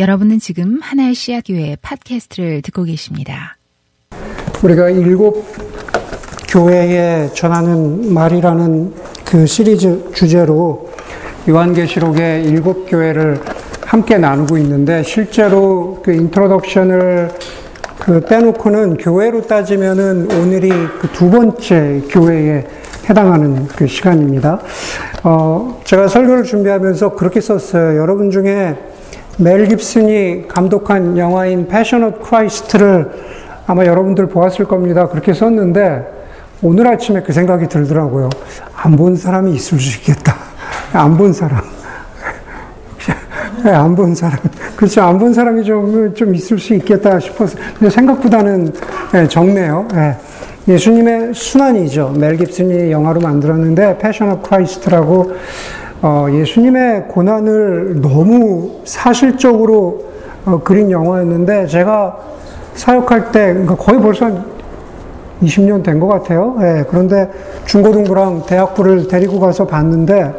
여러분은 지금 하나의 씨앗 교회 팟캐스트를 듣고 계십니다. 우리가 일곱 교회에 전하는 말이라는 그 시리즈 주제로 요한계시록의 일곱 교회를 함께 나누고 있는데 실제로 그 introduction을 그 빼놓고는 교회로 따지면은 오늘이 그 두 번째 교회에 해당하는 그 시간입니다. 어, 제가 설교를 준비하면서 그렇게 썼어요. 여러분 중에 멜 깁슨이 감독한 영화인 Passion of Christ를 아마 여러분들 보았을 겁니다. 그렇게 썼는데 오늘 아침에 그 생각이 들더라고요. 안 본 사람이 있을 수 있겠다. 안 본 사람. 안 본 사람. 그렇죠. 안 본 사람이 좀, 좀 있을 수 있겠다 싶어서. 근데 생각보다는 예, 적네요. 예. 예수님의 수난이죠. 멜 깁슨이 영화로 만들었는데 Passion of Christ라고 어, 예수님의 고난을 너무 사실적으로 어, 그린 영화였는데 제가 사역할 때 그러니까 거의 벌써 한 20년 된 것 같아요. 예, 그런데 중고등부랑 대학부를 데리고 가서 봤는데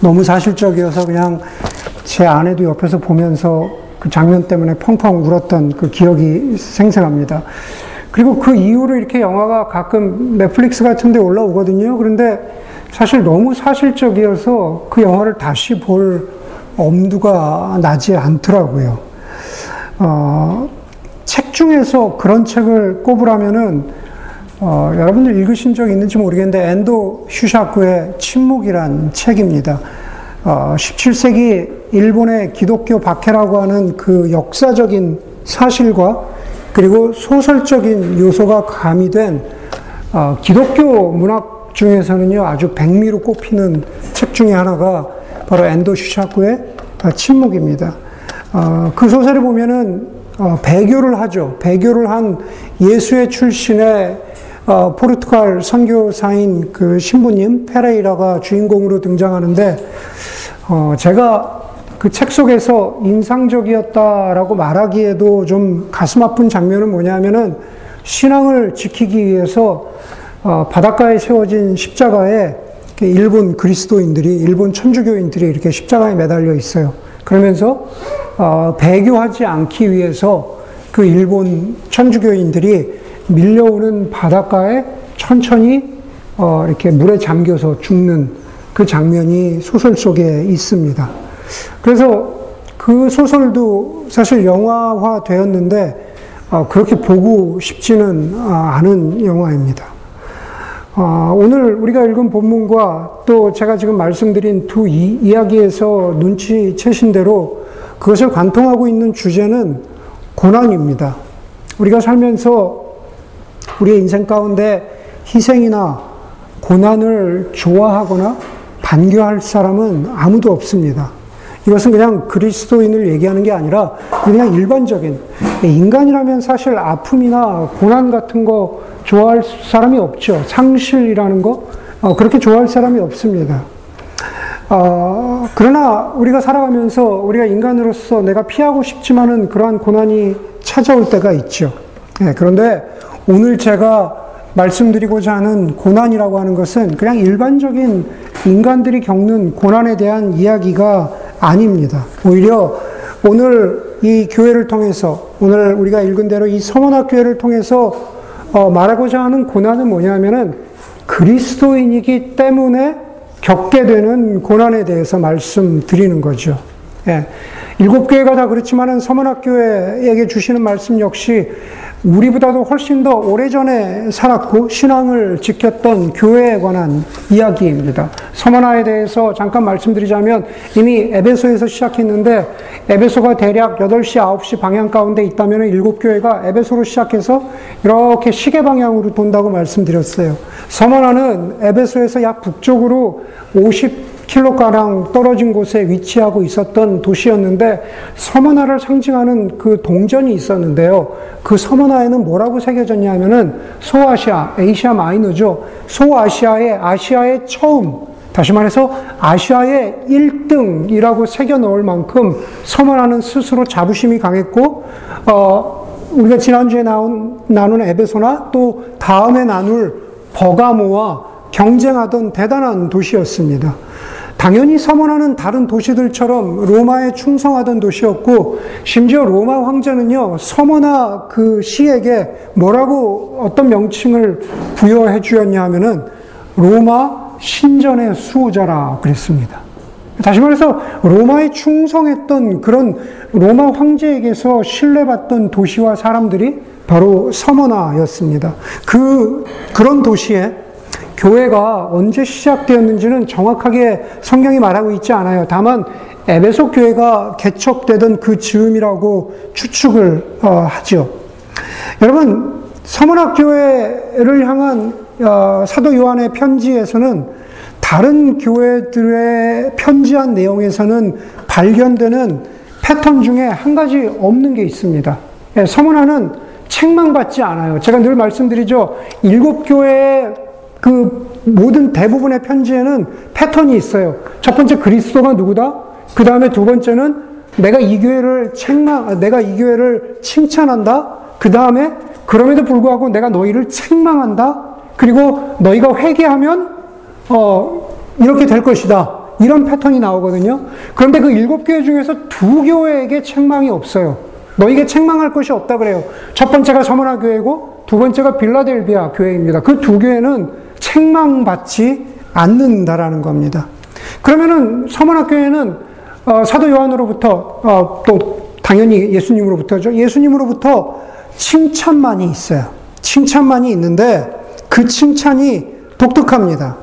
너무 사실적이어서 그냥 제 아내도 옆에서 보면서 그 장면 때문에 펑펑 울었던 그 기억이 생생합니다. 그리고 그 이후로 이렇게 영화가 가끔 넷플릭스 같은 데 올라오거든요. 그런데 사실 너무 사실적이어서 그 영화를 다시 볼 엄두가 나지 않더라고요. 어, 책 중에서 그런 책을 꼽으라면은 어, 여러분들 읽으신 적 있는지 모르겠는데 엔도 슈샤쿠의 침묵이란 책입니다. 어, 17세기 일본의 기독교 박해라고 하는 그 역사적인 사실과 그리고 소설적인 요소가 가미된 어, 기독교 문학 중에서는요, 아주 백미로 꼽히는 책 중에 하나가 바로 엔도 슈샤쿠의 침묵입니다. 어, 그 소설을 보면은 어, 배교를 하죠. 배교를 한 예수의 출신의 어, 포르투갈 선교사인 그 신부님 페레이라가 주인공으로 등장하는데 어, 제가 그 책 속에서 인상적이었다라고 말하기에도 좀 가슴 아픈 장면은 뭐냐면은 신앙을 지키기 위해서 어, 바닷가에 세워진 십자가에 일본 그리스도인들이, 일본 천주교인들이 이렇게 십자가에 매달려 있어요. 그러면서 어, 배교하지 않기 위해서 그 일본 천주교인들이 밀려오는 바닷가에 천천히 어, 이렇게 물에 잠겨서 죽는 그 장면이 소설 속에 있습니다. 그래서 그 소설도 사실 영화화 되었는데 어, 그렇게 보고 싶지는 아, 않은 영화입니다. 어, 오늘 우리가 읽은 본문과 또 제가 지금 말씀드린 두 이, 이야기에서 눈치채신 대로 그것을 관통하고 있는 주제는 고난입니다. 우리가 살면서 우리의 인생 가운데 희생이나 고난을 좋아하거나 반겨할 사람은 아무도 없습니다. 이것은 그냥 그리스도인을 얘기하는 게 아니라 그냥 일반적인 인간이라면 사실 아픔이나 고난 같은 거 좋아할 사람이 없죠. 상실이라는 거 어, 그렇게 좋아할 사람이 없습니다. 어, 그러나 우리가 살아가면서 우리가 인간으로서 내가 피하고 싶지만은 그러한 고난이 찾아올 때가 있죠. 네, 그런데 오늘 제가 말씀드리고자 하는 고난이라고 하는 것은 그냥 일반적인 인간들이 겪는 고난에 대한 이야기가 아닙니다. 오히려 오늘 이 교회를 통해서 오늘 우리가 읽은 대로 이 서문학 교회를 통해서 어, 말하고자 하는 고난은 뭐냐면은 그리스도인이기 때문에 겪게 되는 고난에 대해서 말씀드리는 거죠. 예. 일곱 교회가 다 그렇지만은 서문학교에게 주시는 말씀 역시 우리보다도 훨씬 더 오래전에 살았고 신앙을 지켰던 교회에 관한 이야기입니다. 서머나에 대해서 잠깐 말씀드리자면 이미 에베소에서 시작했는데 에베소가 대략 8시, 9시 방향 가운데 있다면 일곱 교회가 에베소로 시작해서 이렇게 시계 방향으로 돈다고 말씀드렸어요. 서머나는 에베소에서 약 북쪽으로 50 킬로가량 떨어진 곳에 위치하고 있었던 도시였는데 서머나를 상징하는 그 동전이 있었는데요. 그 서머나 에는 뭐라고 새겨졌냐면은 소아시아, 에이시아 마이너죠. 소아시아의 아시아의 처음 다시 말해서 아시아의 1등이라고 새겨 넣을 만큼 서머나는 스스로 자부심이 강했고 어, 우리가 지난주에 나온 나눈 에베소나 또 다음에 나눌 버가모와 경쟁하던 대단한 도시였습니다. 당연히 서머나는 다른 도시들처럼 로마에 충성하던 도시였고, 심지어 로마 황제는요, 서머나 그 시에게 뭐라고 어떤 명칭을 부여해 주었냐 하면은, 로마 신전의 수호자라 그랬습니다. 다시 말해서 로마에 충성했던 그런 로마 황제에게서 신뢰받던 도시와 사람들이 바로 서머나였습니다. 그, 그런 도시에 교회가 언제 시작되었는지는 정확하게 성경이 말하고 있지 않아요. 다만 에베소 교회가 개척되던 그 즈음이라고 추측을 어, 하죠. 여러분 서문학 교회를 향한 어, 사도 요한의 편지에서는 다른 교회들의 편지한 내용에서는 발견되는 패턴 중에 한 가지 없는 게 있습니다. 예, 서문화는 책망받지 않아요. 제가 늘 말씀드리죠. 일곱 교회의 그 모든 대부분의 편지에는 패턴이 있어요. 첫 번째 그리스도가 누구다? 그 다음에 두 번째는 내가 이 교회를 책망, 내가 이 교회를 칭찬한다. 그 다음에 그럼에도 불구하고 내가 너희를 책망한다. 그리고 너희가 회개하면 어, 이렇게 될 것이다. 이런 패턴이 나오거든요. 그런데 그 일곱 교회 중에서 두 교회에게 책망이 없어요. 너에게 책망할 것이 없다 그래요. 첫 번째가 서머나 교회고 두 번째가 빌라델비아 교회입니다. 그 두 교회는 책망받지 않는다라는 겁니다. 그러면은 서머나 교회는 어, 사도 요한으로부터 어, 또 당연히 예수님으로부터죠. 예수님으로부터 칭찬만이 있어요. 칭찬만이 있는데 그 칭찬이 독특합니다.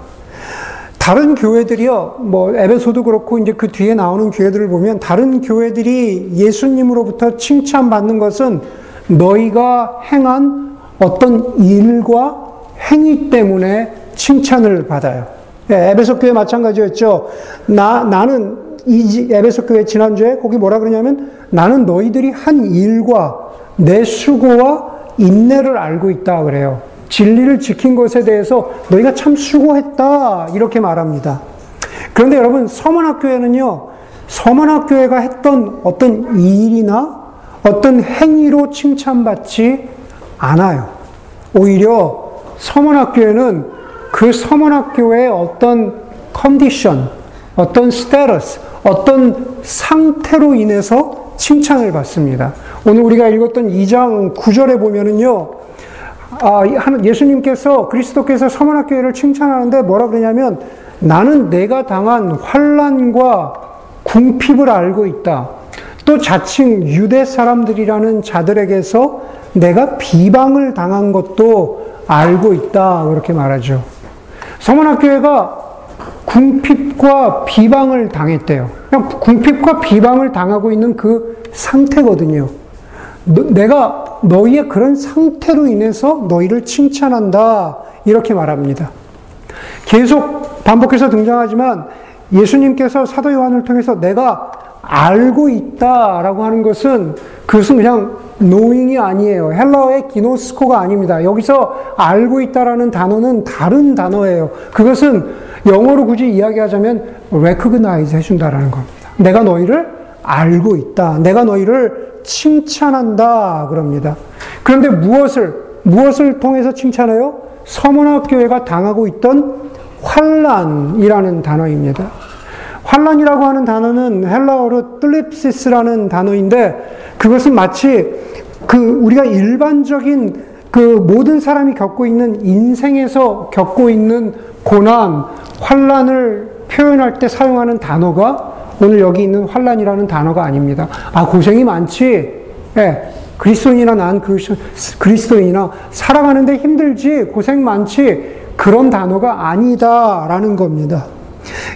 다른 교회들이요, 뭐, 에베소도 그렇고, 이제 그 뒤에 나오는 교회들을 보면, 다른 교회들이 예수님으로부터 칭찬받는 것은 너희가 행한 어떤 일과 행위 때문에 칭찬을 받아요. 예, 에베소 교회 마찬가지였죠. 나, 나는, 이 에베소 교회 지난주에 거기 뭐라 그러냐면, 나는 너희들이 한 일과 내 수고와 인내를 알고 있다 그래요. 진리를 지킨 것에 대해서 너희가 참 수고했다. 이렇게 말합니다. 그런데 여러분, 서문학교회는요, 서문학교회가 했던 어떤 일이나 어떤 행위로 칭찬받지 않아요. 오히려 서문학교회는 그 서문학교회의 어떤 컨디션, 어떤 스테러스, 어떤 상태로 인해서 칭찬을 받습니다. 오늘 우리가 읽었던 2장 9절에 보면은요, 아, 예수님께서 그리스도께서 서문학교회를 칭찬하는데 뭐라 그러냐면 나는 내가 당한 환란과 궁핍을 알고 있다. 또 자칭 유대 사람들이라는 자들에게서 내가 비방을 당한 것도 알고 있다. 그렇게 말하죠. 서문학교회가 궁핍과 비방을 당했대요. 그냥 궁핍과 비방을 당하고 있는 그 상태거든요. 내가 너희의 그런 상태로 인해서 너희를 칭찬한다. 이렇게 말합니다. 계속 반복해서 등장하지만 예수님께서 사도 요한을 통해서 내가 알고 있다라고 하는 것은 그것은 그냥 knowing이 아니에요. 헬라어의 기노스코가 아닙니다. 여기서 알고 있다라는 단어는 다른 단어예요. 그것은 영어로 굳이 이야기하자면 recognize 해준다라는 겁니다. 내가 너희를 알고 있다. 내가 너희를 칭찬한다 그럽니다. 그런데 무엇을 무엇을 통해서 칭찬해요? 서문학교회가 당하고 있던 환란이라는 단어입니다. 환란이라고 하는 단어는 헬라어로 뜰립시스라는 단어인데 그것은 마치 그 우리가 일반적인 그 모든 사람이 겪고 있는 인생에서 겪고 있는 고난, 환란을 표현할 때 사용하는 단어가 오늘 여기 있는 환란이라는 단어가 아닙니다. 아 고생이 많지. 예, 그리스도인이나 난 그리스도인이나 살아가는데 힘들지 고생 많지 그런 단어가 아니다라는 겁니다.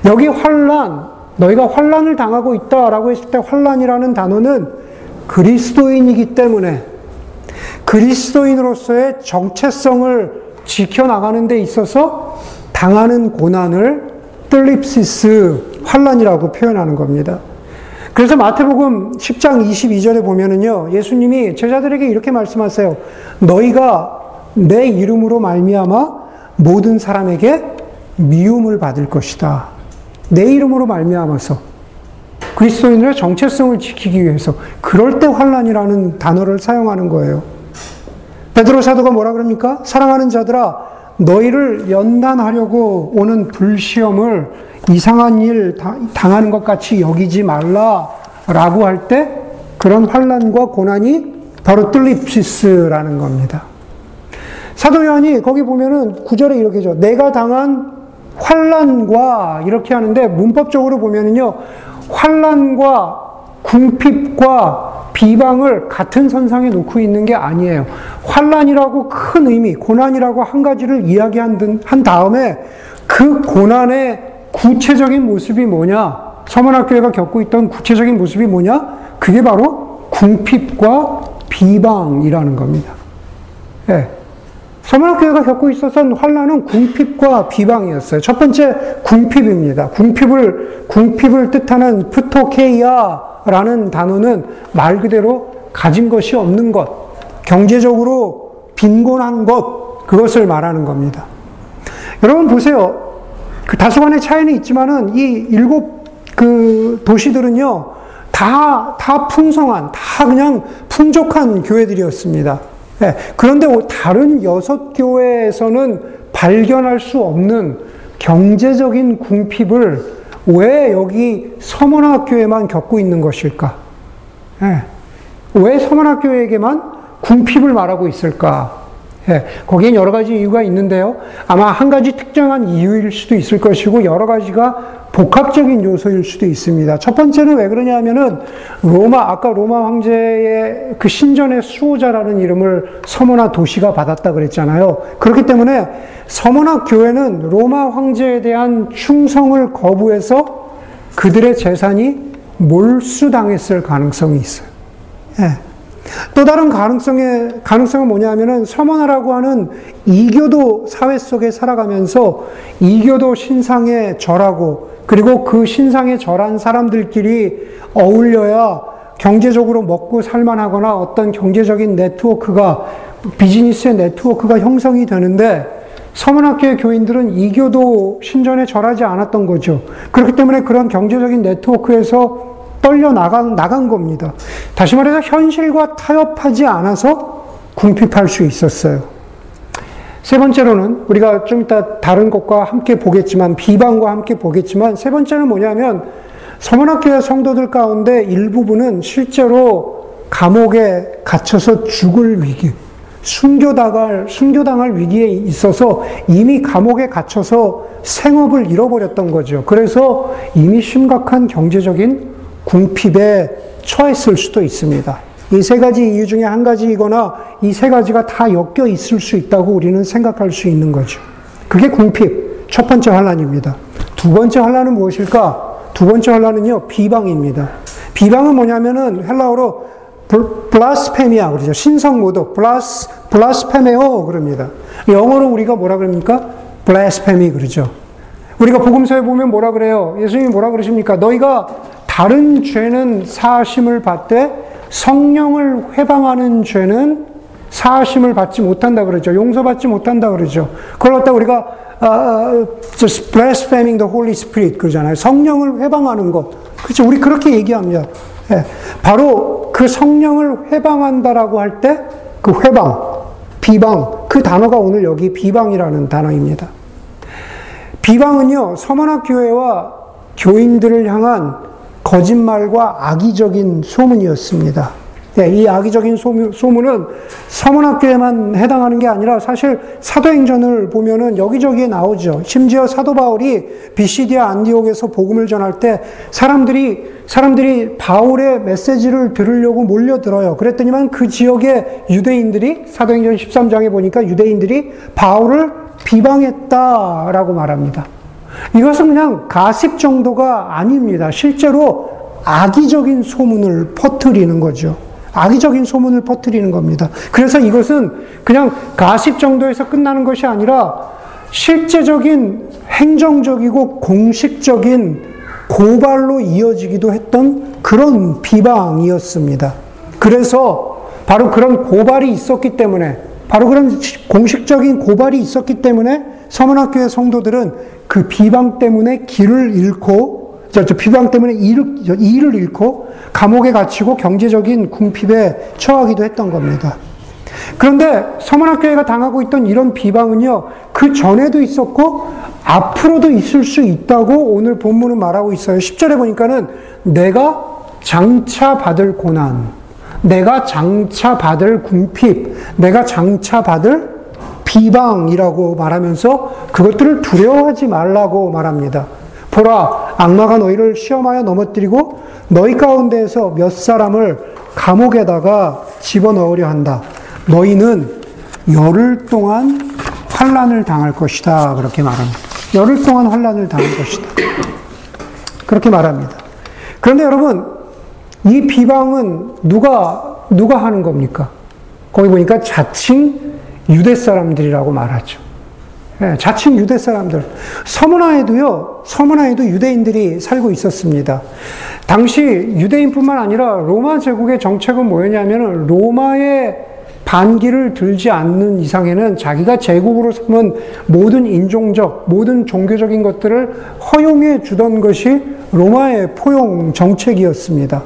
여기 환란 너희가 환란을 당하고 있다라고 했을 때 환란이라는 단어는 그리스도인이기 때문에 그리스도인으로서의 정체성을 지켜나가는 데 있어서 당하는 고난을 뜰립시스 환란이라고 표현하는 겁니다. 그래서 마태복음 10장 22절에 보면은요. 예수님이 제자들에게 이렇게 말씀하세요. 너희가 내 이름으로 말미암아 모든 사람에게 미움을 받을 것이다. 내 이름으로 말미암아서 그리스도인들의 정체성을 지키기 위해서 그럴 때 환란이라는 단어를 사용하는 거예요. 베드로 사도가 뭐라 그럽니까? 사랑하는 자들아 너희를 연단하려고 오는 불시험을 이상한 일 당하는 것 같이 여기지 말라라고 할 때 그런 환란과 고난이 바로 뜰립시스라는 겁니다. 사도 요한이 거기 보면은 구절에 이렇게 죠 내가 당한 환란과 이렇게 하는데 문법적으로 보면은요. 환란과 궁핍과 비방을 같은 선상에 놓고 있는 게 아니에요. 환란이라고 큰 의미, 고난이라고 한 가지를 이야기한 한 다음에 그 고난의 구체적인 모습이 뭐냐? 서문학교회가 겪고 있던 구체적인 모습이 뭐냐? 그게 바로 궁핍과 비방이라는 겁니다. 예. 서문학교회가 겪고 있었던 환란은 궁핍과 비방이었어요. 첫 번째 궁핍입니다. 궁핍을 궁핍을 뜻하는 프토케이아라는 단어는 말 그대로 가진 것이 없는 것, 경제적으로 빈곤한 것 그것을 말하는 겁니다. 여러분 보세요. 그 다소간의 차이는 있지만은 이 일곱 그 도시들은요 다 다 풍성한 다 그냥 풍족한 교회들이었습니다. 네, 그런데 다른 여섯 교회에서는 발견할 수 없는 경제적인 궁핍을 왜 여기 서문학교에만 겪고 있는 것일까? 네, 왜 서문학교에게만 궁핍을 말하고 있을까? 예, 거기엔 여러 가지 이유가 있는데요. 아마 한 가지 특정한 이유일 수도 있을 것이고 여러 가지가 복합적인 요소일 수도 있습니다. 첫 번째는 왜 그러냐 하면은 로마, 아까 로마 황제의 그 신전의 수호자라는 이름을 서머나 도시가 받았다 그랬잖아요. 그렇기 때문에 서머나 교회는 로마 황제에 대한 충성을 거부해서 그들의 재산이 몰수당했을 가능성이 있어요. 예. 또 다른 가능성의, 가능성은 뭐냐 하면은 서머나라고 하는 이교도 사회 속에 살아가면서 이교도 신상에 절하고 그리고 그 신상에 절한 사람들끼리 어울려야 경제적으로 먹고 살만하거나 어떤 경제적인 네트워크가 비즈니스의 네트워크가 형성이 되는데 서문학교의 교인들은 이교도 신전에 절하지 않았던 거죠. 그렇기 때문에 그런 경제적인 네트워크에서 떨려 나간, 나간 겁니다. 다시 말해서 현실과 타협하지 않아서 궁핍할 수 있었어요. 세 번째로는 우리가 좀 이따 다른 것과 함께 보겠지만 비방과 함께 보겠지만 세 번째는 뭐냐면 서문학교의 성도들 가운데 일부분은 실제로 감옥에 갇혀서 죽을 위기, 순교당할, 순교당할 위기에 있어서 이미 감옥에 갇혀서 생업을 잃어버렸던 거죠. 그래서 이미 심각한 경제적인 궁핍에 처했을 수도 있습니다. 이 세 가지 이유 중에 한 가지이거나 이 세 가지가 다 엮여 있을 수 있다고 우리는 생각할 수 있는 거죠. 그게 궁핍, 첫 번째 환란입니다. 두 번째 환란은 무엇일까? 두 번째 환란은요, 비방입니다. 비방은 뭐냐면은 헬라어로 블라스페미아 그러죠. 신성 모독, 블라스 블라스페메오 그럽니다. 영어로 우리가 뭐라 그럽니까? 블라스페미 그러죠. 우리가 복음서에 보면 뭐라 그래요? 예수님이 뭐라 그러십니까? 너희가 다른 죄는 사심을 받되 성령을 회방하는 죄는 사심을 받지 못한다 그러죠. 용서받지 못한다 그러죠. 그걸 갖다 우리가 uh, blaspheming the Holy Spirit 그러잖아요. 성령을 회방하는 것. 그렇죠. 우리 그렇게 얘기합니다. 예. 바로 그 성령을 회방한다라고 할 때 그 회방, 비방, 그 단어가 오늘 여기 비방이라는 단어입니다. 비방은요, 서문학 교회와 교인들을 향한 거짓말과 악의적인 소문이었습니다. 네, 이 악의적인 소문, 은 서문학교에만 해당하는 게 아니라 사실 사도행전을 보면은 여기저기에 나오죠. 심지어 사도 바울이 비시디아 안디옥에서 복음을 전할 때 사람들이 사람들이 바울의 메시지를 들으려고 몰려들어요. 그랬더니만 그 지역의 유대인들이 사도행전 13장에 보니까 유대인들이 바울을 비방했다라고 말합니다. 이것은 그냥 가십 정도가 아닙니다. 실제로 악의적인 소문을 퍼뜨리는 거죠. 악의적인 소문을 퍼뜨리는 겁니다. 그래서 이것은 그냥 가십 정도에서 끝나는 것이 아니라 실제적인 행정적이고 공식적인 고발로 이어지기도 했던 그런 비방이었습니다. 그래서 바로 그런 고발이 있었기 때문에 바로 그런 공식적인 고발이 있었기 때문에 서문학교의 성도들은 그 비방 때문에 길을 잃고, 비방 때문에 일을, 일을 잃고, 감옥에 갇히고 경제적인 궁핍에 처하기도 했던 겁니다. 그런데 서문학교회가 당하고 있던 이런 비방은요, 그 전에도 있었고, 앞으로도 있을 수 있다고 오늘 본문은 말하고 있어요. 10절에 보니까는 내가 장차 받을 고난, 내가 장차 받을 궁핍, 내가 장차 받을 비방이라고 말하면서 그것들을 두려워하지 말라고 말합니다. 보라, 악마가 너희를 시험하여 넘어뜨리고 너희 가운데에서 몇 사람을 감옥에다가 집어넣으려 한다. 너희는 열흘 동안 환란을 당할 것이다. 그렇게 말합니다. 열흘 동안 환란을 당할 것이다. 그렇게 말합니다. 그런데 여러분, 이 비방은 누가 누가 하는 겁니까? 거기 보니까 자칭 유대 사람들이라고 말하죠. 네, 자칭 유대 사람들. 서문화에도요, 서문화에도 유대인들이 살고 있었습니다. 당시 유대인뿐만 아니라 로마 제국의 정책은 뭐였냐면 로마의 반기를 들지 않는 이상에는 자기가 제국으로 삼은 모든 인종적, 모든 종교적인 것들을 허용해 주던 것이 로마의 포용 정책이었습니다.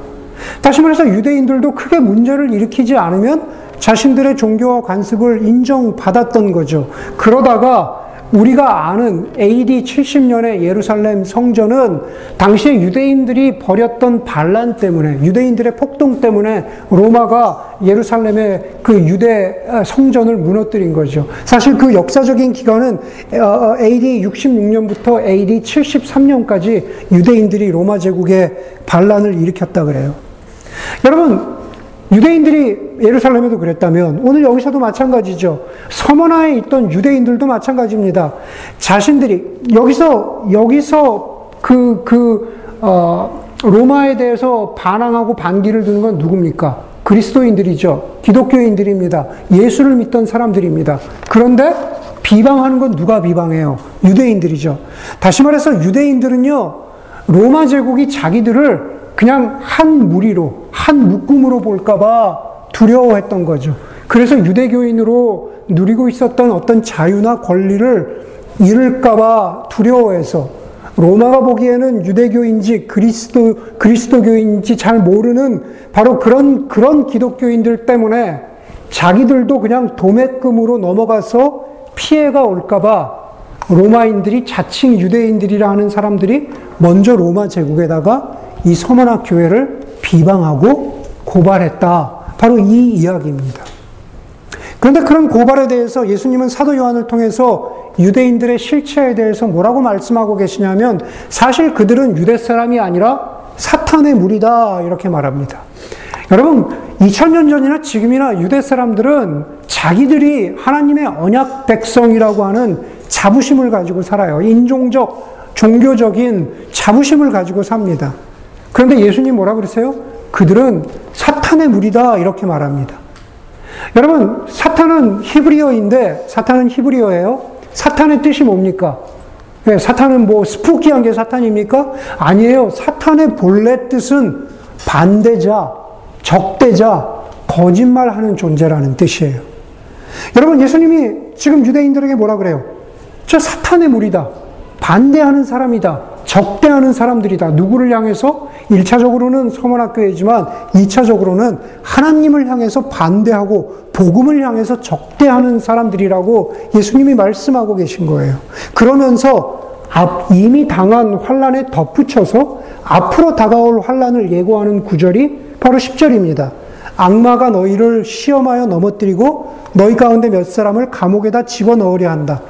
다시 말해서 유대인들도 크게 문제를 일으키지 않으면 자신들의 종교와 관습을 인정받았던 거죠. 그러다가 우리가 아는 AD 70년의 예루살렘 성전은 당시에 유대인들이 벌였던 반란 때문에 유대인들의 폭동 때문에 로마가 예루살렘의 그 유대 성전을 무너뜨린 거죠. 사실 그 역사적인 기간은 AD 66년부터 AD 73년까지 유대인들이 로마 제국의 반란을 일으켰다 그래요. 여러분 유대인들이 예루살렘에도 그랬다면 오늘 여기서도 마찬가지죠. 서머나에 있던 유대인들도 마찬가지입니다. 자신들이 여기서 여기서 그그 어, 로마에 대해서 반항하고 반기를 두는 건 누굽니까? 그리스도인들이죠. 기독교인들입니다. 예수를 믿던 사람들입니다. 그런데 비방하는 건 누가 비방해요? 유대인들이죠. 다시 말해서 유대인들은요, 로마 제국이 자기들을 그냥 한 무리로, 한 묶음으로 볼까봐 두려워했던 거죠. 그래서 유대교인으로 누리고 있었던 어떤 자유나 권리를 잃을까봐 두려워해서 로마가 보기에는 유대교인지 그리스도, 그리스도교인지 잘 모르는 바로 그런, 그런 기독교인들 때문에 자기들도 그냥 도매금으로 넘어가서 피해가 올까봐 로마인들이 자칭 유대인들이라 하는 사람들이 먼저 로마 제국에다가 이 서문학 교회를 비방하고 고발했다. 바로 이 이야기입니다. 그런데 그런 고발에 대해서 예수님은 사도 요한을 통해서 유대인들의 실체에 대해서 뭐라고 말씀하고 계시냐면 사실 그들은 유대 사람이 아니라 사탄의 무리다 이렇게 말합니다. 여러분 2000년 전이나 지금이나 유대 사람들은 자기들이 하나님의 언약 백성이라고 하는 자부심을 가지고 살아요. 인종적, 종교적인 자부심을 가지고 삽니다. 그런데 예수님 뭐라 그러세요? 그들은 사탄의 무리다 이렇게 말합니다. 여러분 사탄은 히브리어인데 사탄은 히브리어예요. 사탄의 뜻이 뭡니까? 네, 사탄은 뭐 스푸키한 게 사탄입니까? 아니에요. 사탄의 본래 뜻은 반대자, 적대자, 거짓말하는 존재라는 뜻이에요. 여러분 예수님이 지금 유대인들에게 뭐라 그래요? 저 사탄의 무리다. 반대하는 사람이다. 적대하는 사람들이다. 누구를 향해서? 1차적으로는 서문학교이지만 2차적으로는 하나님을 향해서 반대하고 복음을 향해서 적대하는 사람들이라고 예수님이 말씀하고 계신 거예요. 그러면서 이미 당한 환란에 덧붙여서 앞으로 다가올 환란을 예고하는 구절이 바로 10절입니다. 악마가 너희를 시험하여 넘어뜨리고 너희 가운데 몇 사람을 감옥에다 집어넣으려 한다.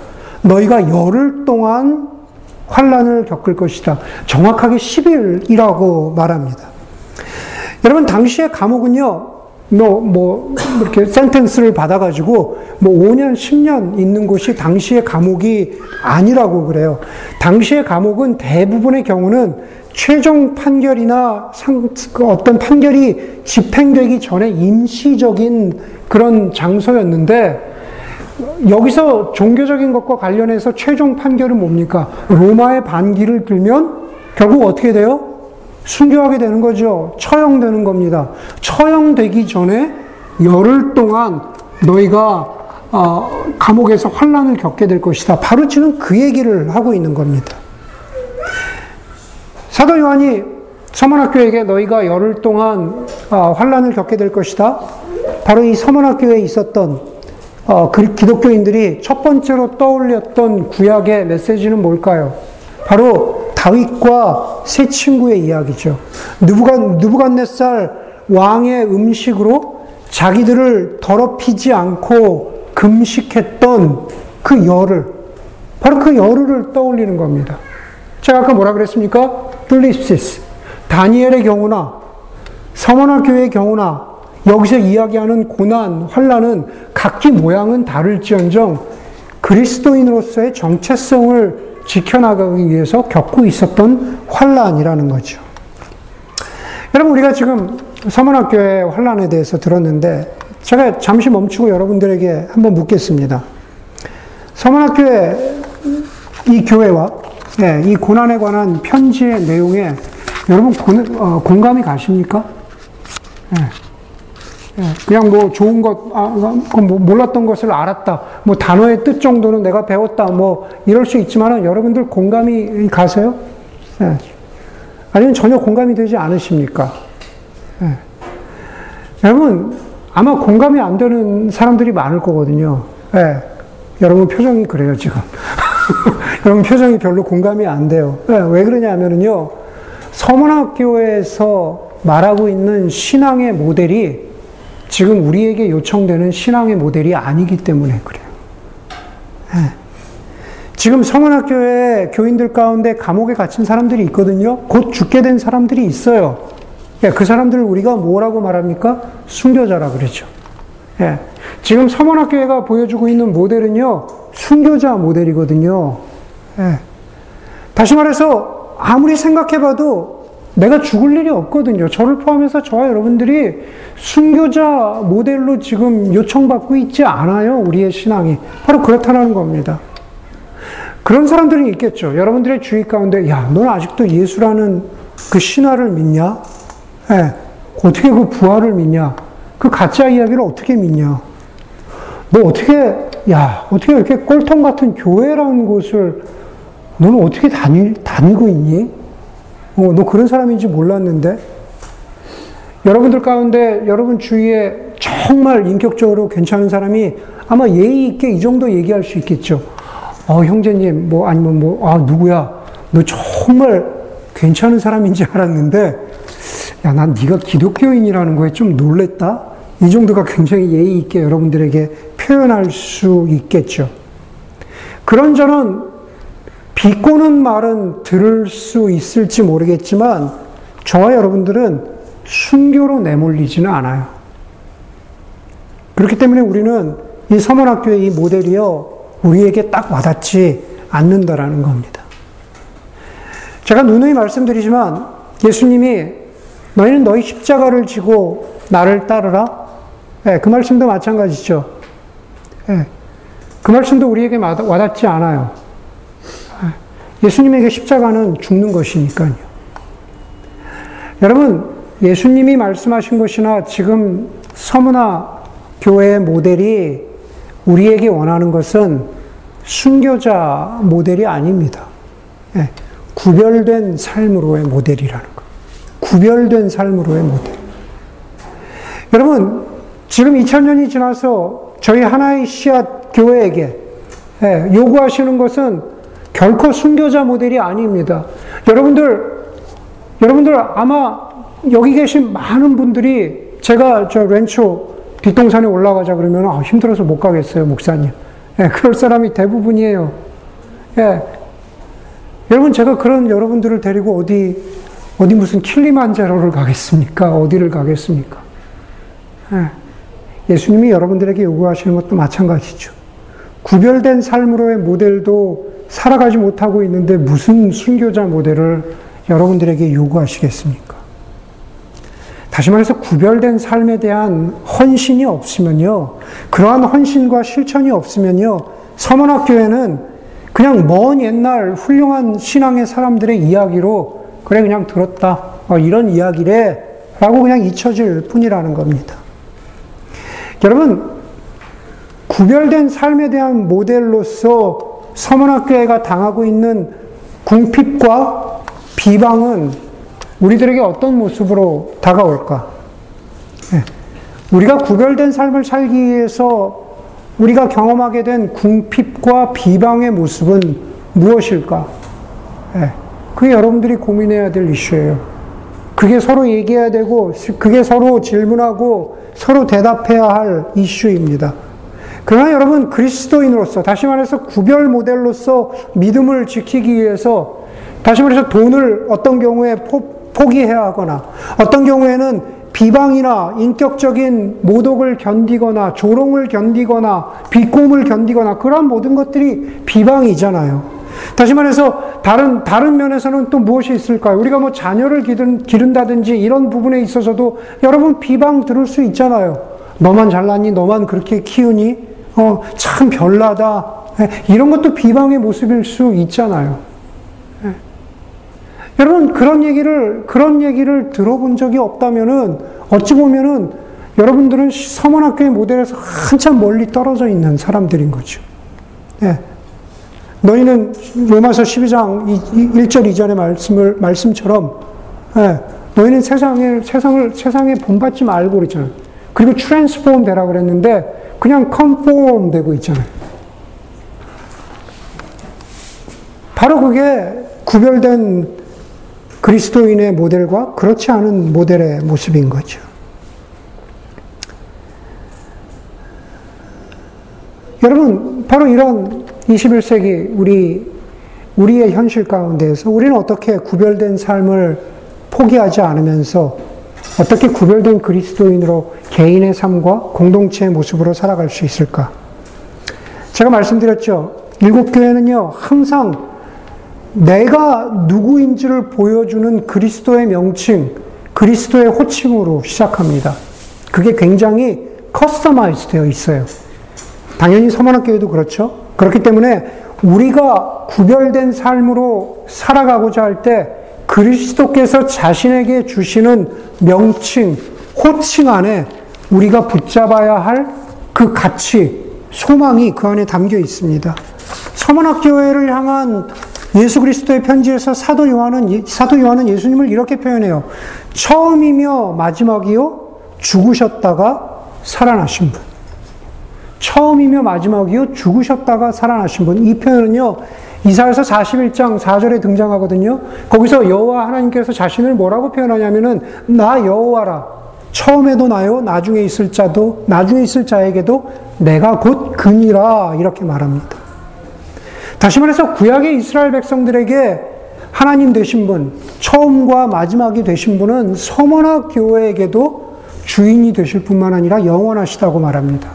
너희가 열흘 동안 환란을 겪을 것이다. 정확하게 10일이라고 말합니다. 여러분 당시의 감옥은요. 뭐, 뭐, 이렇게 센텐스를 받아가지고, 뭐, 5년, 10년 있는 곳이 당시의 감옥이 아니라고 그래요. 당시의 감옥은 대부분의 경우는 최종 판결이나 상, 그 어떤 판결이 집행되기 전에 임시적인 그런 장소였는데, 여기서 종교적인 것과 관련해서 최종 판결은 뭡니까? 로마의 반기를 들면 결국 어떻게 돼요? 순교하게 되는 거죠. 처형되는 겁니다. 처형되기 전에 열흘 동안 너희가 어, 감옥에서 환란을 겪게 될 것이다. 바로 지금 그 얘기를 하고 있는 겁니다. 사도 요한이 서문학교에게 너희가 열흘 동안 어, 환란을 겪게 될 것이다. 바로 이 서문학교에 있었던 어, 그 기독교인들이 첫 번째로 떠올렸던 구약의 메시지는 뭘까요? 바로 다윗과 세 친구의 이야기죠. 누부간 누부갓네살 왕의 음식으로 자기들을 더럽히지 않고 금식했던 그 열을 바로 그 열을 떠올리는 겁니다. 제가 아까 뭐라 그랬습니까? 뜰리시스 다니엘의 경우나 서머나 교회의 경우나 여기서 이야기하는 고난, 환란은 각기 모양은 다를지언정 그리스도인으로서의 정체성을 지켜나가기 위해서 겪고 있었던 환란이라는 거죠. 여러분 우리가 지금 서문학교의 환란에 대해서 들었는데 제가 잠시 멈추고 여러분들에게 한번 묻겠습니다. 서문학교의 이 교회와 네, 이 고난에 관한 편지의 내용에 여러분 고, 어, 공감이 가십니까? 네. 네. 그냥 뭐 좋은 것, 아, 뭐 몰랐던 것을 알았다. 뭐 단어의 뜻 정도는 내가 배웠다. 뭐 이럴 수 있지만 여러분들 공감이 가세요? 아니면 전혀 공감이 되지 않으십니까? 여러분, 아마 공감이 안 되는 사람들이 많을 거거든요. 여러분 표정이 그래요, 지금. 여러분 표정이 별로 공감이 안 돼요. 네, 왜 그러냐 하면요. 서문학교에서 말하고 있는 신앙의 모델이 지금 우리에게 요청되는 신앙의 모델이 아니기 때문에 그래요. 네. 지금 서문학교의 교인들 가운데 감옥에 갇힌 사람들이 있거든요. 곧 죽게 된 사람들이 있어요. 네, 그 사람들을 우리가 뭐라고 말합니까? 순교자라 그러죠. 지금 서문학교회가 보여주고 있는 모델은요, 순교자 모델이거든요. 예. 다시 말해서 아무리 생각해봐도 내가 죽을 일이 없거든요. 저를 포함해서 저와 여러분들이 순교자 모델로 지금 요청받고 있지 않아요. 우리의 신앙이. 바로 그렇다는 겁니다. 그런 사람들이 있겠죠. 여러분들의 주위 가운데, 야, 넌 아직도 예수라는 그 신화를 믿냐? 예. 어떻게 그 부활을 믿냐? 그 가짜 이야기를 어떻게 믿냐? 너 어떻게, 야, 어떻게 이렇게 꼴통 같은 교회라는 곳을 너는 어떻게 다니, 다니고 있니? 어, 너 그런 사람인지 몰랐는데? 여러분들 가운데, 여러분 주위에 정말 인격적으로 괜찮은 사람이 아마 예의 있게 이 정도 얘기할 수 있겠죠. 어, 형제님, 뭐, 아니면 뭐, 아, 누구야? 너 정말 괜찮은 사람인지 알았는데, 야, 난 네가 기독교인이라는 거에 좀 놀랬다? 이 정도가 굉장히 예의 있게 여러분들에게 표현할 수 있겠죠. 그런 저는 비꼬는 말은 들을 수 있을지 모르겠지만 저와 여러분들은 순교로 내몰리지는 않아요. 그렇기 때문에 우리는 이 서문학교의 이 모델이요, 우리에게 딱 와닿지 않는다라는 겁니다. 제가 누누이 말씀드리지만 예수님이 너희는 너희 십자가를 지고 나를 따르라. 네, 그 말씀도 마찬가지죠. 네, 그 말씀도 우리에게 와닿지 않아요. 예수님에게 십자가는 죽는 것이니까요. 여러분, 예수님이 말씀하신 것이나 지금 서문화 교회의 모델이 우리에게 원하는 것은 순교자 모델이 아닙니다. 네, 구별된 삶으로의 모델이라는 것. 구별된 삶으로의 모델. 여러분, 지금 2000년이 지나서 저희 하나의 씨앗 교회에게 예, 요구하시는 것은 결코 순교자 모델이 아닙니다. 여러분들, 여러분들 아마 여기 계신 많은 분들이 제가 저 렌초 뒷동산에 올라가자 그러면 아, 힘들어서 못 가겠어요, 목사님. 예, 그럴 사람이 대부분이에요. 예. 여러분, 제가 그런 여러분들을 데리고 어디, 어디 무슨 킬리만자로를 가겠습니까? 어디를 가겠습니까? 예. 예수님이 여러분들에게 요구하시는 것도 마찬가지죠. 구별된 삶으로의 모델도 살아가지 못하고 있는데 무슨 순교자 모델을 여러분들에게 요구하시겠습니까? 다시 말해서 구별된 삶에 대한 헌신이 없으면요, 그러한 헌신과 실천이 없으면요, 서문학교회는 그냥 먼 옛날 훌륭한 신앙의 사람들의 이야기로, 그래, 그냥 들었다. 어, 이런 이야기래. 라고 그냥 잊혀질 뿐이라는 겁니다. 여러분, 구별된 삶에 대한 모델로서 서문학교회가 당하고 있는 궁핍과 비방은 우리들에게 어떤 모습으로 다가올까? 네. 우리가 구별된 삶을 살기 위해서 우리가 경험하게 된 궁핍과 비방의 모습은 무엇일까? 네. 그게 여러분들이 고민해야 될 이슈예요. 그게 서로 얘기해야 되고, 그게 서로 질문하고, 서로 대답해야 할 이슈입니다. 그러나 여러분, 그리스도인으로서, 다시 말해서 구별 모델로서 믿음을 지키기 위해서, 다시 말해서 돈을 어떤 경우에 포, 포기해야 하거나, 어떤 경우에는 비방이나 인격적인 모독을 견디거나 조롱을 견디거나 비꼼을 견디거나 그런 모든 것들이 비방이잖아요. 다시 말해서 다른 다른 면에서는 또 무엇이 있을까요? 우리가 뭐 자녀를 기른, 기른다든지 이런 부분에 있어서도 여러분 비방 들을 수 있잖아요. 너만 잘났니? 너만 그렇게 키우니? 어, 참 별나다. 예, 이런 것도 비방의 모습일 수 있잖아요. 여러분 그런 얘기를 그런 얘기를 들어본 적이 없다면은 어찌 보면은 여러분들은 서문학교의 모델에서 한참 멀리 떨어져 있는 사람들인 거죠. 예. 너희는 로마서 12장 1절 이전의 말씀을 말씀처럼 예. 너희는 세상을 세상을 세상에 본받지 말고 그랬잖아요. 그리고 트랜스폼 되라 그랬는데 그냥 컨폼 되고 있잖아요. 바로 그게 구별된 그리스도인의 모델과 그렇지 않은 모델의 모습인 거죠. 여러분, 바로 이런 21세기 우리, 우리의 현실 가운데에서 우리는 어떻게 구별된 삶을 포기하지 않으면서 어떻게 구별된 그리스도인으로 개인의 삶과 공동체의 모습으로 살아갈 수 있을까? 제가 말씀드렸죠. 일곱 교회는요, 항상 내가 누구인지를 보여주는 그리스도의 명칭, 그리스도의 호칭으로 시작합니다. 그게 굉장히 customize 되어 있어요. 당연히 서머나 교회에도 그렇죠. 그렇기 때문에 우리가 구별된 삶으로 살아가고자 할 때 그리스도께서 자신에게 주시는 명칭, 호칭 안에 우리가 붙잡아야 할 그 가치, 소망이 그 안에 담겨 있습니다. 서머나 교회를 향한 예수 그리스도의 편지에서 사도 요한은 사도 요한은 예수님을 이렇게 표현해요. 처음이며 마지막이요 죽으셨다가 살아나신 분. 처음이며 마지막이요 죽으셨다가 살아나신 분. 이 표현은요. 이사에서 41장 4절에 등장하거든요. 거기서 여호와 하나님께서 자신을 뭐라고 표현하냐면은 나 여호와라. 처음에도 나요. 나중에 있을 자도 나중에 있을 자에게도 내가 곧 근이라 이렇게 말합니다. 다시 말해서 구약의 이스라엘 백성들에게 하나님 되신 분, 처음과 마지막이 되신 분은 서머나 교회에게도 주인이 되실 뿐만 아니라 영원하시다고 말합니다.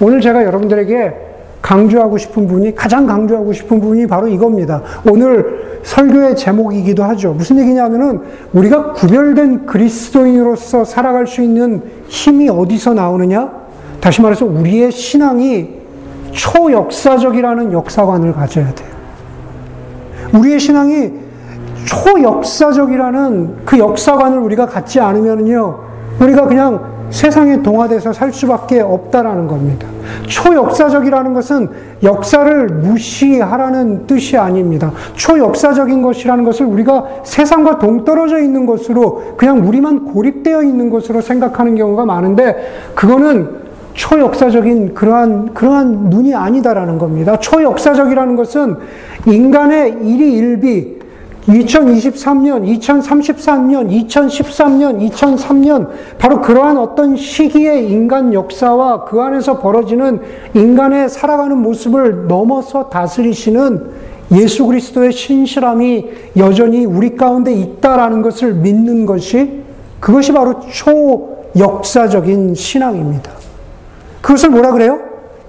오늘 제가 여러분들에게 강조하고 싶은 분이, 가장 강조하고 싶은 분이 바로 이겁니다. 오늘 설교의 제목이기도 하죠. 무슨 얘기냐면은 우리가 구별된 그리스도인으로서 살아갈 수 있는 힘이 어디서 나오느냐? 다시 말해서 우리의 신앙이 초역사적이라는 역사관을 가져야 돼요. 우리의 신앙이 초역사적이라는 그 역사관을 우리가 갖지 않으면요, 우리가 그냥 세상에 동화돼서 살 수밖에 없다라는 겁니다. 초역사적이라는 것은 역사를 무시하라는 뜻이 아닙니다. 초역사적인 것이라는 것을 우리가 세상과 동떨어져 있는 것으로 그냥 우리만 고립되어 있는 것으로 생각하는 경우가 많은데 그거는 초역사적인 그러한, 그러한 눈이 아니다라는 겁니다. 초역사적이라는 것은 인간의 일이 일비, 2023년, 2033년, 2013년, 2003년, 바로 그러한 어떤 시기의 인간 역사와 그 안에서 벌어지는 인간의 살아가는 모습을 넘어서 다스리시는 예수 그리스도의 신실함이 여전히 우리 가운데 있다라는 것을 믿는 것이 그것이 바로 초역사적인 신앙입니다. 그것을 뭐라 그래요?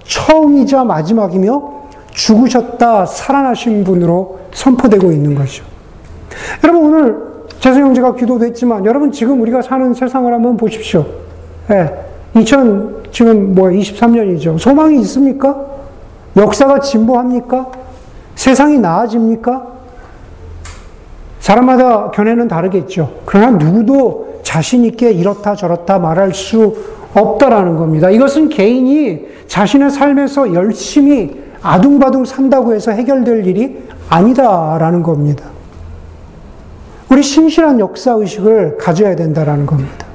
처음이자 마지막이며 죽으셨다 살아나신 분으로 선포되고 있는 것이죠. 여러분 오늘 재수 형제가 기도도 했지만 여러분 지금 우리가 사는 세상을 한번 보십시오. 예. 2000 지금 뭐 23년이죠. 소망이 있습니까? 역사가 진보합니까? 세상이 나아집니까? 사람마다 견해는 다르겠죠. 그러나 누구도 자신 있게 이렇다 저렇다 말할 수 없다라는 겁니다. 이것은 개인이 자신의 삶에서 열심히 아둥바둥 산다고 해서 해결될 일이 아니다라는 겁니다. 우리 신실한 역사의식을 가져야 된다라는 겁니다.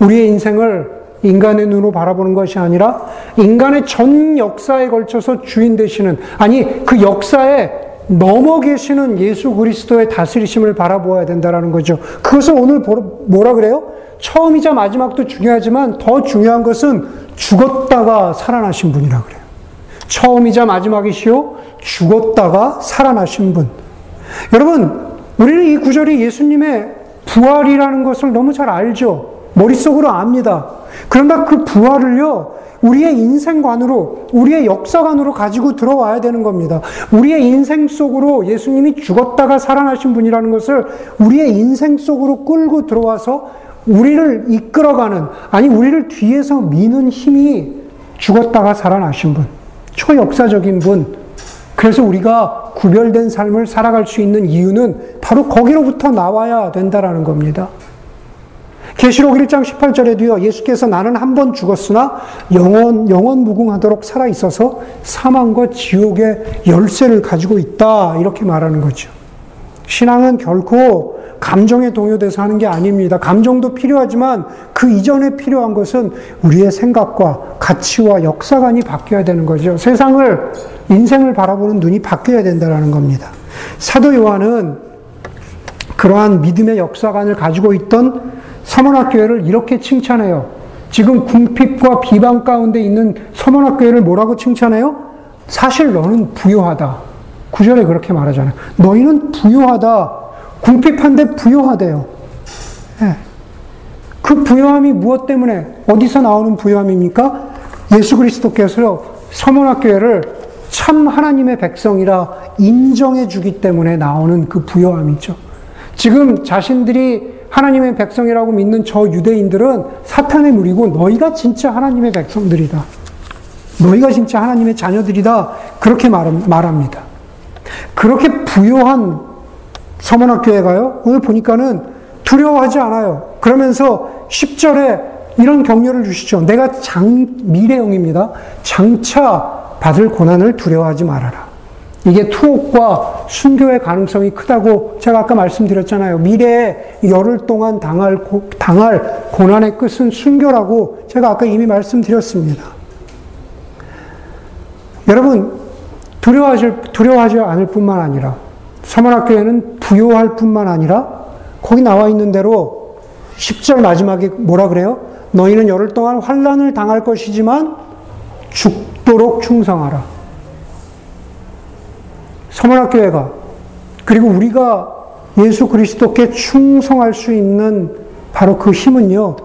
우리의 인생을 인간의 눈으로 바라보는 것이 아니라 인간의 전 역사에 걸쳐서 주인 되시는, 아니, 그 역사에 넘어 계시는 예수 그리스도의 다스리심을 바라보아야 된다는 거죠. 그것을 오늘 뭐라 그래요? 처음이자 마지막도 중요하지만 더 중요한 것은 죽었다가 살아나신 분이라 그래요. 처음이자 마지막이시요, 죽었다가 살아나신 분. 여러분, 우리는 이 구절이 예수님의 부활이라는 것을 너무 잘 알죠. 머릿속으로 압니다. 그런가 그 부활을요, 우리의 인생관으로, 우리의 역사관으로 가지고 들어와야 되는 겁니다. 우리의 인생 속으로 예수님이 죽었다가 살아나신 분이라는 것을 우리의 인생 속으로 끌고 들어와서 우리를 이끌어가는, 아니, 우리를 뒤에서 미는 힘이 죽었다가 살아나신 분, 초역사적인 분, 그래서 우리가 구별된 삶을 살아갈 수 있는 이유는 바로 거기로부터 나와야 된다라는 겁니다. 계시록 1장 18절에도요, 예수께서 나는 한 번 죽었으나 영원, 영원 무궁하도록 살아 있어서 사망과 지옥의 열쇠를 가지고 있다. 이렇게 말하는 거죠. 신앙은 결코 감정에 동요돼서 하는 게 아닙니다. 감정도 필요하지만 그 이전에 필요한 것은 우리의 생각과 가치와 역사관이 바뀌어야 되는 거죠. 세상을, 인생을 바라보는 눈이 바뀌어야 된다는 겁니다. 사도 요한은 그러한 믿음의 역사관을 가지고 있던 서문학교회를 이렇게 칭찬해요. 지금 궁핍과 비방 가운데 있는 서문학교회를 뭐라고 칭찬해요? 사실 너는 부유하다. 구절에 그렇게 말하잖아요. 너희는 부유하다. 궁핍한데 부유하대요. 네. 그 부유함이 무엇 때문에, 어디서 나오는 부유함입니까? 예수 그리스도께서 서문학교회를 참 하나님의 백성이라 인정해 주기 때문에 나오는 그 부유함이죠. 지금 자신들이 하나님의 백성이라고 믿는 저 유대인들은 사탄의 무리고 너희가 진짜 하나님의 백성들이다. 너희가 진짜 하나님의 자녀들이다. 그렇게 말합니다. 그렇게 부요한 서문학교회가요, 오늘 보니까는 두려워하지 않아요. 그러면서 10절에 이런 격려를 주시죠. 내가 장, 미래형입니다. 장차 받을 고난을 두려워하지 말아라. 이게 투옥과 순교의 가능성이 크다고 제가 아까 말씀드렸잖아요. 미래에 열흘 동안 당할, 고, 당할 고난의 끝은 순교라고 제가 아까 이미 말씀드렸습니다. 여러분, 두려워하지, 두려워하지 않을 뿐만 아니라, 서문학교에는 부요할 뿐만 아니라, 거기 나와 있는 대로 10절 마지막에 뭐라 그래요? 너희는 열흘 동안 환란을 당할 것이지만 죽도록 충성하라. 서문학교회가 그리고 우리가 예수 그리스도께 충성할 수 있는 바로 그 힘은요,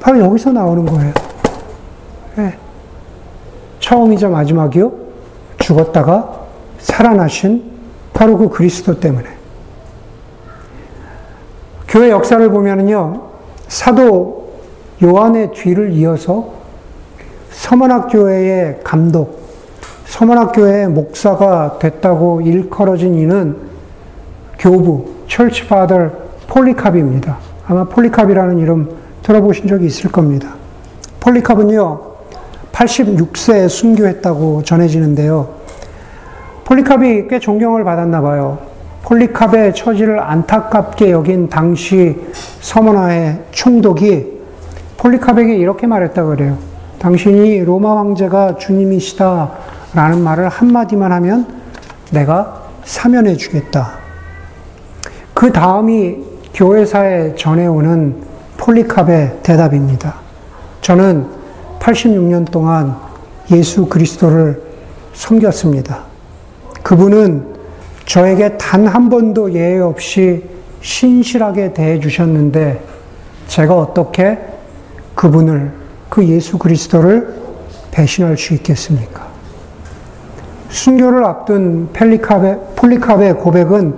바로 여기서 나오는 거예요. 네. 처음이자 마지막이요, 죽었다가 살아나신 바로 그 그리스도 때문에. 교회 역사를 보면은요, 사도 요한의 뒤를 이어서 서문학교회의 감독, 서문학교의 목사가 됐다고 일컬어진 이는 교부, 철치 파더 폴리캅입니다. 아마 폴리캅이라는 이름 들어보신 적이 있을 겁니다. 폴리캅은요, 86세에 순교했다고 전해지는데요. 폴리캅이 꽤 존경을 받았나 봐요. 폴리캅의 처지를 안타깝게 여긴 당시 서문화의 총독이 폴리캅에게 이렇게 말했다 그래요. 당신이 로마 황제가 주님이시다 라는 말을 한마디만 하면 내가 사면해 주겠다. 그 다음이 교회사에 전해오는 폴리캅의 대답입니다. 저는 86년 동안 예수 그리스도를 섬겼습니다. 그분은 저에게 단 한 번도 예외 없이 신실하게 대해 주셨는데 제가 어떻게 그분을 그 예수 그리스도를 배신할 수 있겠습니까? 순교를 앞둔 펠리캅의, 폴리캅의 고백은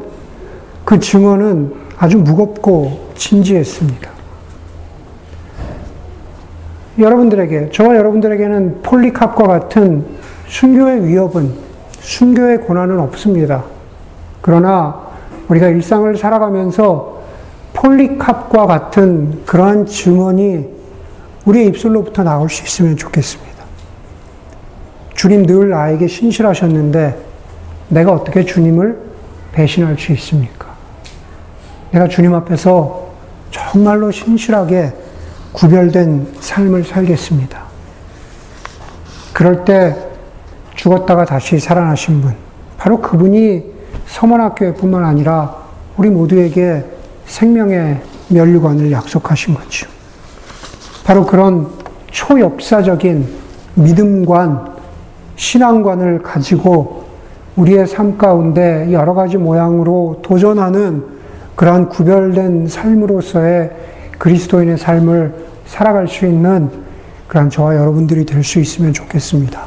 그 증언은 아주 무겁고 진지했습니다. 여러분들에게, 저와 여러분들에게는 폴리캅과 같은 순교의 위협은, 순교의 고난은 없습니다. 그러나 우리가 일상을 살아가면서 폴리캅과 같은 그러한 증언이 우리의 입술로부터 나올 수 있으면 좋겠습니다. 주님 늘 나에게 신실하셨는데 내가 어떻게 주님을 배신할 수 있습니까? 내가 주님 앞에서 정말로 신실하게 구별된 삶을 살겠습니다. 그럴 때 죽었다가 다시 살아나신 분, 바로 그분이 서문학교뿐만 아니라 우리 모두에게 생명의 면류관을 약속하신 거죠. 바로 그런 초역사적인 믿음관, 신앙관을 가지고 우리의 삶 가운데 여러 가지 모양으로 도전하는 그러한 구별된 삶으로서의 그리스도인의 삶을 살아갈 수 있는 그러한 저와 여러분들이 될 수 있으면 좋겠습니다.